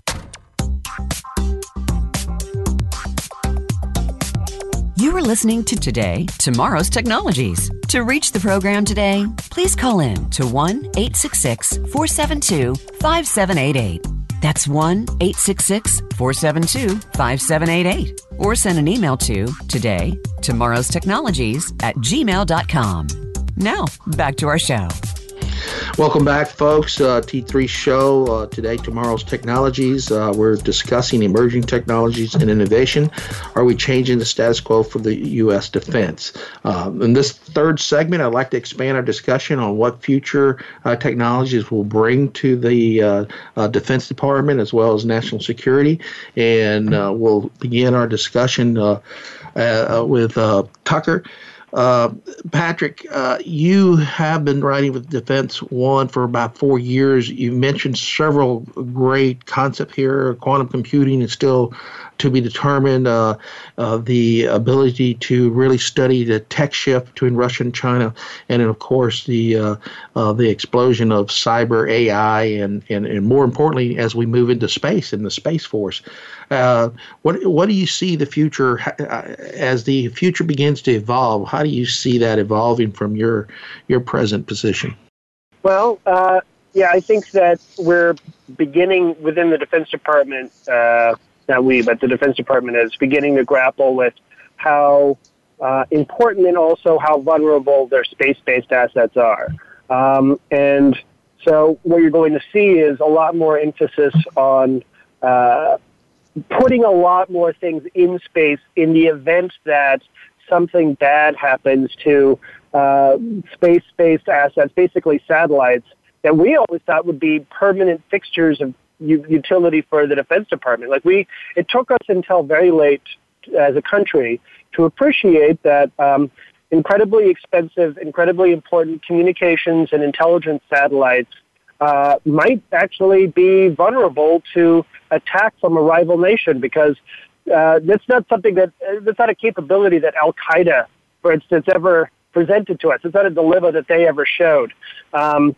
You are listening to Today, Tomorrow's Technologies. To reach the program today, please call in to 1 866 472 5788. That's 1 866 472 5788. Or send an email to today, tomorrow's technologies at gmail.com. Now, back to our show. Welcome back, folks. Uh, T3 show uh, today, tomorrow's technologies. Uh, we're discussing emerging technologies and innovation. Are we changing the status quo for the U.S. defense? Um, in this third segment, I'd like to expand our discussion on what future uh, technologies will bring to the uh, uh, Defense Department as well as national security. And we'll begin our discussion with Tucker. Uh, Patrick, uh, you have been writing with Defense One for about four years. You mentioned several great concepts here. Quantum computing is still to be determined. Uh, uh, the ability to really study the tech shift between Russia and China, and then of course the uh, the explosion of cyber AI, and, and and more importantly, as we move into space and the space force. Uh, what what do you see the future uh, as the future begins to evolve? How do you see that evolving from your your present position? Well, uh, yeah, I think that we're beginning within the Defense Department. Uh, not we, but the Defense Department is beginning to grapple with how uh, important and also how vulnerable their space-based assets are. Um, and so, what you're going to see is a lot more emphasis on uh, putting a lot more things in space in the event that something bad happens to uh, space-based assets, basically satellites, that we always thought would be permanent fixtures of u- utility for the Defense Department. Like we, it took us until very late as a country to appreciate that um, incredibly expensive, incredibly important communications and intelligence satellites uh, might actually be vulnerable to attack from a rival nation because uh, that's not something that uh, that's not a capability that Al Qaeda, for instance, ever presented to us. It's not a dilemma that they ever showed. Um,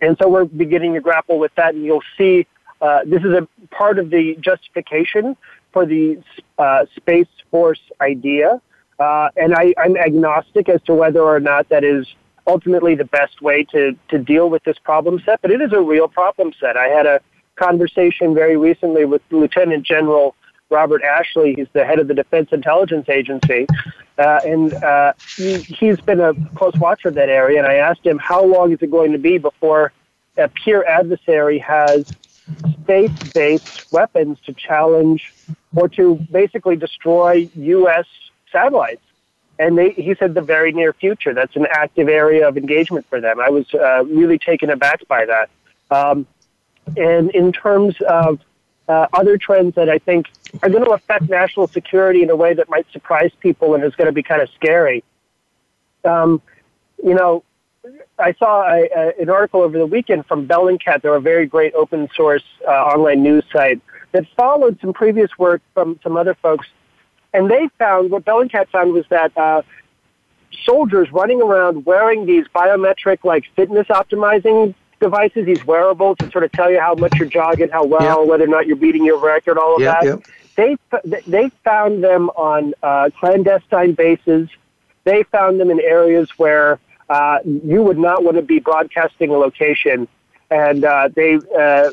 and so we're beginning to grapple with that, and you'll see uh, this is a part of the justification for the uh, Space Force idea. Uh, and I, I'm agnostic as to whether or not that is ultimately the best way to, to deal with this problem set, but it is a real problem set. I had a conversation very recently with Lieutenant General Robert Ashley. He's the head of the Defense Intelligence Agency. Uh, and uh, he, he's been a close watcher of that area. And I asked him, how long is it going to be before a peer adversary has space based weapons to challenge or to basically destroy U.S. satellites? And they, he said the very near future. That's an active area of engagement for them. I was uh, really taken aback by that. Um, and in terms of uh, other trends that I think are going to affect national security in a way that might surprise people and is going to be kind of scary. Um, you know, I saw a, a, an article over the weekend from Bellingcat. They're a very great open source uh, online news site that followed some previous work from some other folks. And they found, what Bellingcat found was that uh, soldiers running around wearing these biometric, like fitness optimizing devices, these wearables to sort of tell you how much you're jogging, how well, Yep. whether or not you're beating your record, all of Yep, that. yep. They they found them on uh, clandestine bases. They found them in areas where uh, you would not want to be broadcasting a location, and uh, they uh,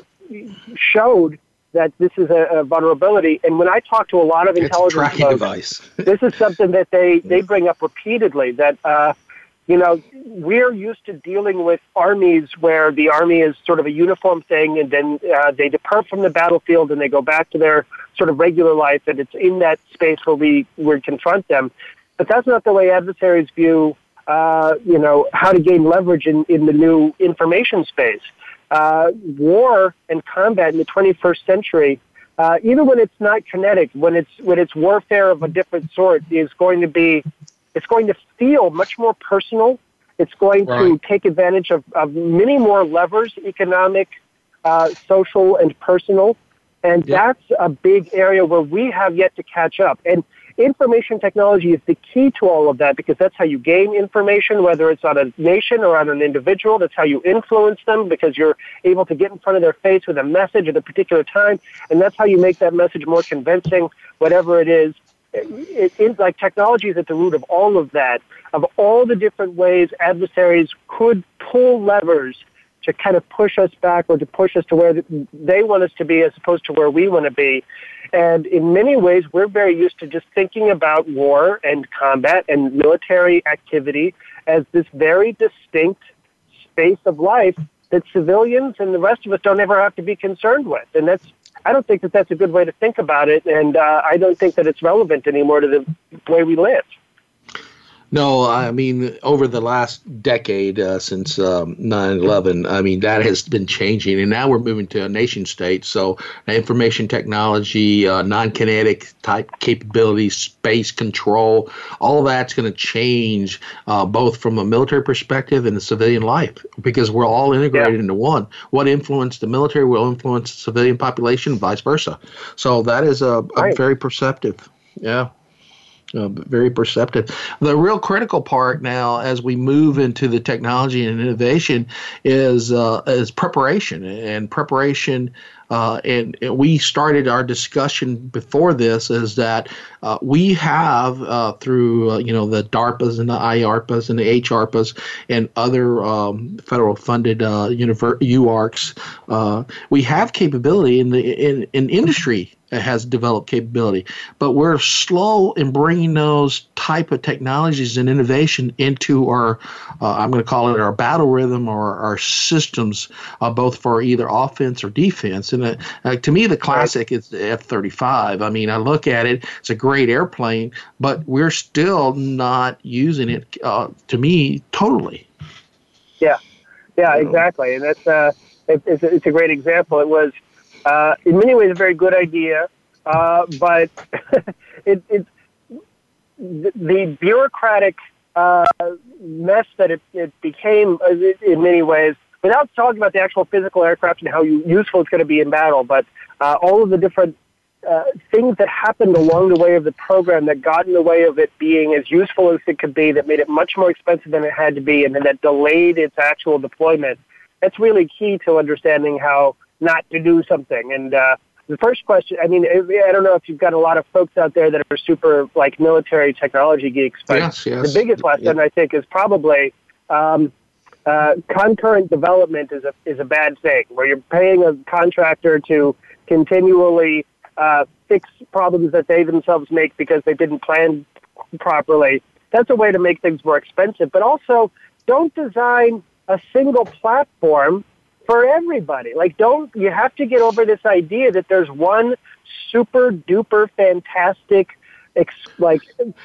showed that this is a, a vulnerability. And when I talk to a lot of intelligence folks, this is something that they, they bring up repeatedly that, uh, you know, we're used to dealing with armies where the army is sort of a uniform thing and then uh, they depart from the battlefield and they go back to their sort of regular life and it's in that space where we, we confront them. But that's not the way adversaries view, uh, you know, how to gain leverage in, in the new information space. Uh, war and combat in the 21st century uh, even when it's not kinetic, when it's when it's warfare of a different sort, is going to be, it's going to feel much more personal. It's going to take advantage of, of many more levers, economic, uh, social, and personal. And that's a big area where we have yet to catch up. And information technology is the key to all of that because that's how you gain information, whether it's on a nation or on an individual. That's how you influence them because you're able to get in front of their face with a message at a particular time. And that's how you make that message more convincing, whatever it is. It, it, like technology is at the root of all of that, of all the different ways adversaries could pull levers to kind of push us back or to push us to where they want us to be as opposed to where we want to be. And in many ways, we're very used to just thinking about war and combat and military activity as this very distinct space of life that civilians and the rest of us don't ever have to be concerned with. And that's, I don't think that that's a good way to think about it. And uh, I don't think that it's relevant anymore to the way we live. No, I mean, over the last decade uh, since um, 9/11, I mean that has been changing, and now we're moving to a nation state. So, information technology, uh, non-kinetic type capabilities, space control, all that's going to change uh, both from a military perspective and the civilian life because we're all integrated into one. What influenced the military will influence the civilian population, vice versa. So that is a, a very perceptive. Yeah. Uh, very perceptive. The real critical part now, as we move into the technology and innovation, is uh, is preparation and preparation. Uh, and, and we started our discussion before this is that uh, we have uh, through uh, you know the DARPAs and the IARPAs and the HARPAs and other um, federal funded uh, univer- UARCs, uh, we have capability in the in, in industry has developed capability, but we're slow in bringing those type of technologies and innovation into our, uh, I'm going to call it our battle rhythm or our systems, uh, both for either offense or defense. And uh, uh, to me, the classic is the F-35. I mean, I look at it; it's a great airplane, but we're still not using it. Uh, to me, totally. Yeah, yeah, exactly, and that's uh, it, it's, it's a great example. It was uh, in many ways a very good idea, uh, but it, it the, the bureaucratic uh, mess that it, it became uh, in many ways. Without talking about the actual physical aircraft and how useful it's going to be in battle, but uh, all of the different uh, things that happened along the way of the program that got in the way of it being as useful as it could be, that made it much more expensive than it had to be, and then that delayed its actual deployment. That's really key to understanding how not to do something. And uh, the first question, I mean, I don't know if you've got a lot of folks out there that are super like military technology geeks, but Yes, yes. the biggest lesson Yeah. I think is probably um, uh, concurrent development is a is a bad thing, where you're paying a contractor to continually uh, fix problems that they themselves make because they didn't plan properly. That's a way to make things more expensive, but also don't design a single platform for everybody. Like, don't you have to get over this idea that there's one super duper fantastic, ex, like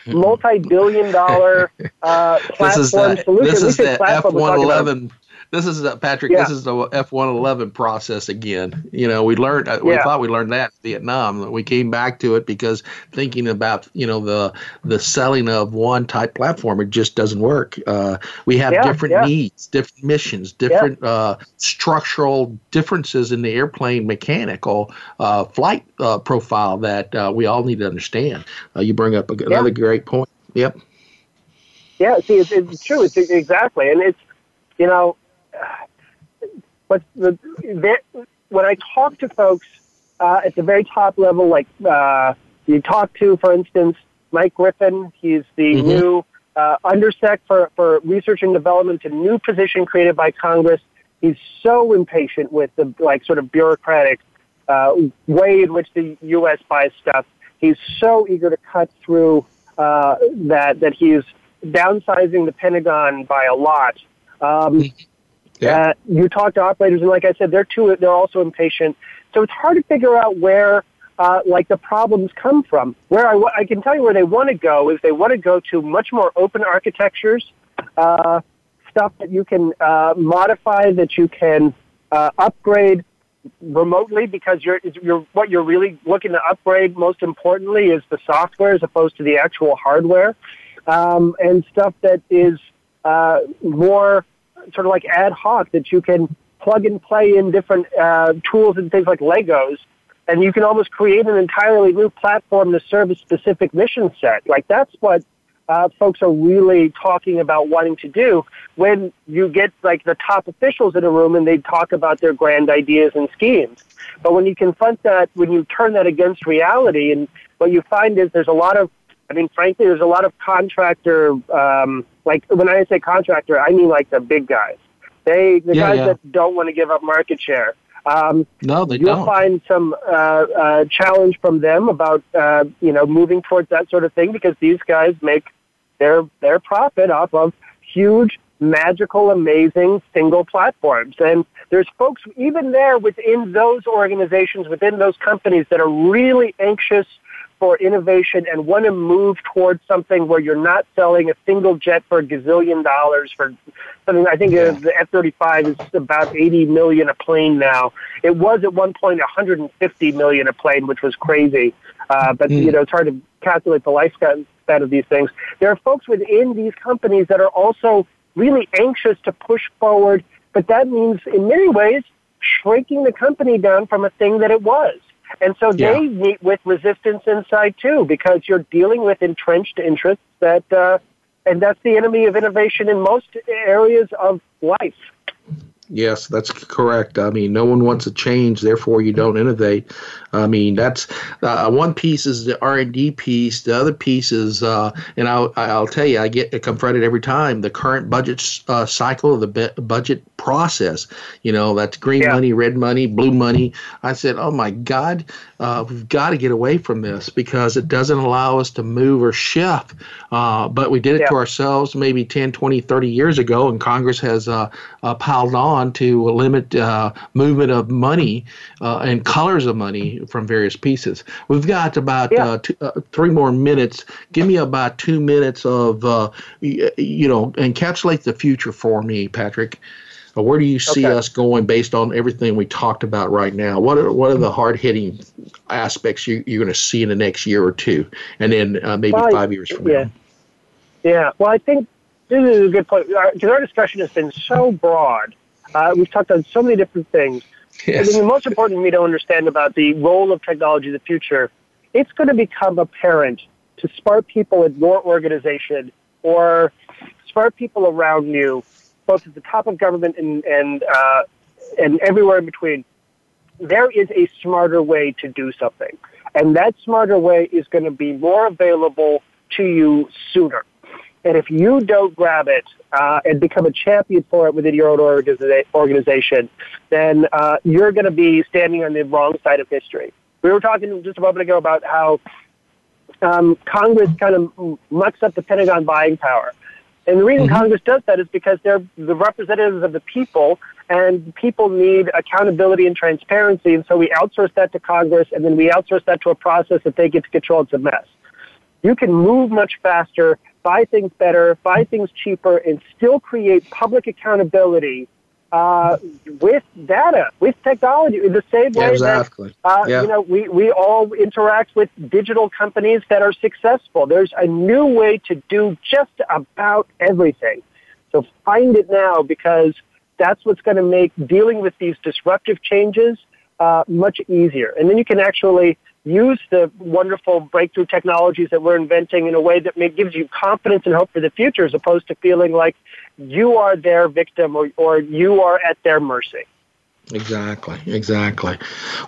multi-billion dollar uh, This platform is the, solution. this is the F one eleven. This is Patrick. Yeah. This is the F one eleven process again. You know, we learned. uh, We Yeah. thought we learned that in Vietnam. We came back to it because thinking about you know the the selling of one type platform, it just doesn't work. Uh, we have Yeah, different needs, different missions, different uh, structural differences in the airplane mechanical uh, flight uh, profile that uh, we all need to understand. Uh, you bring up another great point. Yep. Yeah, see, it's, it's true. It's exactly, and it's you know, but the, the, when I talk to folks uh, at the very top level, like uh, you talk to, for instance, Mike Griffin, he's the mm-hmm. new uh, undersec for, for research and development, a new position created by Congress. He's so impatient with the like sort of bureaucratic uh, way in which the U.S. buys stuff. He's so eager to cut through uh, that that he's downsizing the Pentagon by a lot. Um, yeah. Uh, you talk to operators, and like I said, they're too. They're also impatient. So it's hard to figure out where, uh, like, the problems come from. Where I, I can tell you where they want to go is they want to go to much more open architectures, uh, stuff that you can uh, modify, that you can uh, upgrade remotely because you're, you're what you're really looking to upgrade most importantly is the software as opposed to the actual hardware um, and stuff that is uh, more sort of like ad hoc that you can plug and play in different uh, tools and things like Legos, and you can almost create an entirely new platform to serve a specific mission set. Like that's what uh, folks are really talking about wanting to do when you get like the top officials in a room and they talk about their grand ideas and schemes. But when you confront that, when you turn that against reality, and what you find is there's a lot of, I mean, frankly, there's a lot of contractor, um, like when I say contractor, I mean like the big guys. They, the yeah, guys yeah. that don't want to give up market share. Um, no, they you'll don't. find some uh, uh, challenge from them about uh, you know moving towards that sort of thing because these guys make their their profit off of huge, magical, amazing single platforms. And there's folks even there within those organizations, within those companies that are really anxious for innovation and want to move towards something where you're not selling a single jet for a gazillion dollars for something. I think yeah. the F-35 is about 80 million a plane now. It was at one point 150 million a plane, which was crazy. Uh, but mm. you know, it's hard to calculate the lifespan of these things. There are folks within these companies that are also really anxious to push forward, but that means in many ways shrinking the company down from a thing that it was. And so yeah. they meet with resistance inside too, because you're dealing with entrenched interests that, uh, and that's the enemy of innovation in most areas of life. Yes, that's correct. I mean, no one wants a change, therefore you don't innovate. I mean, that's uh, one piece is the R and D piece. The other piece is, uh, and I'll I'll tell you, I get confronted every time the current budget uh, cycle, the be- budget process. You know, that's green yeah. money, red money, blue money. I said, oh my God, uh, we've got to get away from this because it doesn't allow us to move or shift. Uh, but we did it yeah. to ourselves maybe 10, 20, 30 years ago, and Congress has uh, piled on to limit movement of money and colors of money from various pieces. We've got about yeah. uh, two, uh, three more minutes. Give me about two minutes of, uh, you know, encapsulate the future for me, Patrick. Uh, where do you see okay. us going based on everything we talked about right now? What are what are the hard hitting aspects you, are going to see in the next year or two, and then uh, maybe well, five years from yeah. now? Yeah. Well, I think this is a good point because our, our discussion has been so broad. Uh, we've talked on so many different things. Yes. I think the most important for me to understand about the role of technology in the future, it's going to become apparent to smart people in your organization or smart people around you, both at the top of government and and uh, and everywhere in between. There is a smarter way to do something, and that smarter way is going to be more available to you sooner. And if you don't grab it uh, and become a champion for it within your own organization, then uh, you're going to be standing on the wrong side of history. We were talking just a moment ago about how um, Congress kind of mucks up the Pentagon buying power. And the reason mm-hmm. Congress does that is because they're the representatives of the people, and people need accountability and transparency. And so we outsource that to Congress, and then we outsource that to a process that they get to control. It's a mess. You can move much faster buy things better, buy things cheaper, and still create public accountability uh, with data, with technology, in the same way exactly. that uh, yeah. you know we, we all interact with digital companies that are successful. There's a new way to do just about everything. So find it now because that's what's going to make dealing with these disruptive changes uh, much easier. And then you can actually use the wonderful breakthrough technologies that we're inventing in a way that gives you confidence and hope for the future as opposed to feeling like you are their victim or, or you are at their mercy. Exactly, exactly.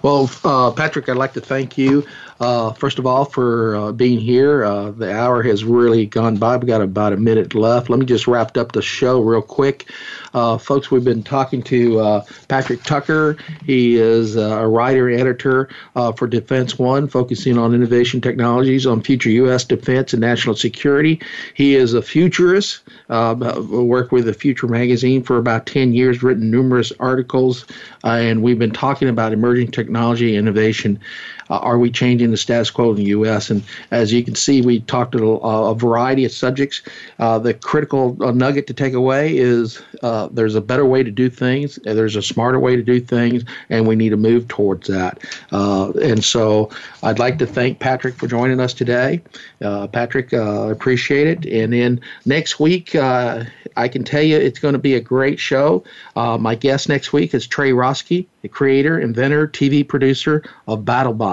Well, uh, Patrick, I'd like to thank you, uh, first of all, for uh, being here. Uh, the hour has really gone by. We've got about a minute left. Let me just wrap up the show real quick. Uh, folks, we've been talking to uh, Patrick Tucker. He is a writer editor for Defense One, focusing on innovation technologies on future U.S. defense and national security. He is a futurist, worked with the Future magazine for about 10 years, written numerous articles. Uh, and we've been talking about emerging technology innovation. Uh, are we changing the status quo in the U.S.? And as you can see, we talked a, a variety of subjects. Uh, the critical uh, nugget to take away is uh, there's a better way to do things, there's a smarter way to do things, and we need to move towards that. Uh, and so I'd like to thank Patrick for joining us today. Patrick, appreciate it. And then next week, I can tell you it's going to be a great show. my guest next week is Trey Roski, the creator, inventor, TV producer of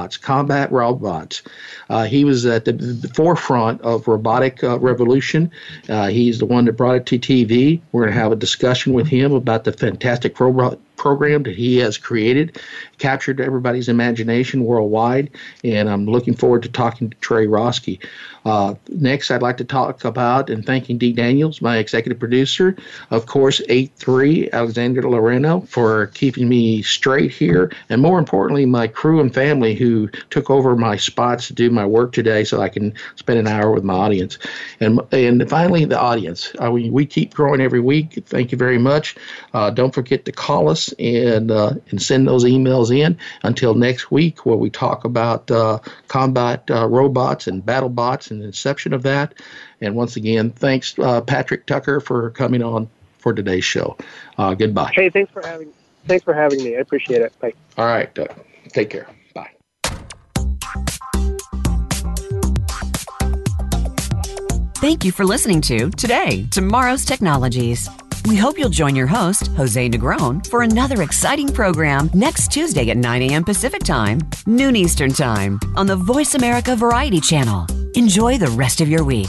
BattleBots, combat robots. Uh, he was at the forefront of robotic uh, revolution. Uh, he's the one that brought it to TV. We're going to have a discussion with him about the fantastic robot program that he has created, captured everybody's imagination worldwide, and I'm looking forward to talking to Trey Roski. Uh, next, I'd like to talk about and thanking Dee Daniels, my executive producer, of course, 8-3, Alexander Loreno, for keeping me straight here, and more importantly, my crew and family who took over my spots to do my work today so I can spend an hour with my audience. And, and finally, the audience. Uh, we, we keep growing every week. Thank you very much. Uh, don't forget to call us and, uh, and send those emails in until next week where we talk about uh, combat uh, robots and battle bots and the inception of that. And once again, thanks, uh, Patrick Tucker, for coming on for today's show. Uh, goodbye. Hey, thanks for having thanks for having me. I appreciate it. Bye. All right. Uh, take care. Bye. Thank you for listening to Today, Tomorrow's Technologies. We hope you'll join your host, Jose Negron, for another exciting program next Tuesday at 9 a.m. Pacific Time, noon Eastern Time, on the Voice America Variety Channel. Enjoy the rest of your week.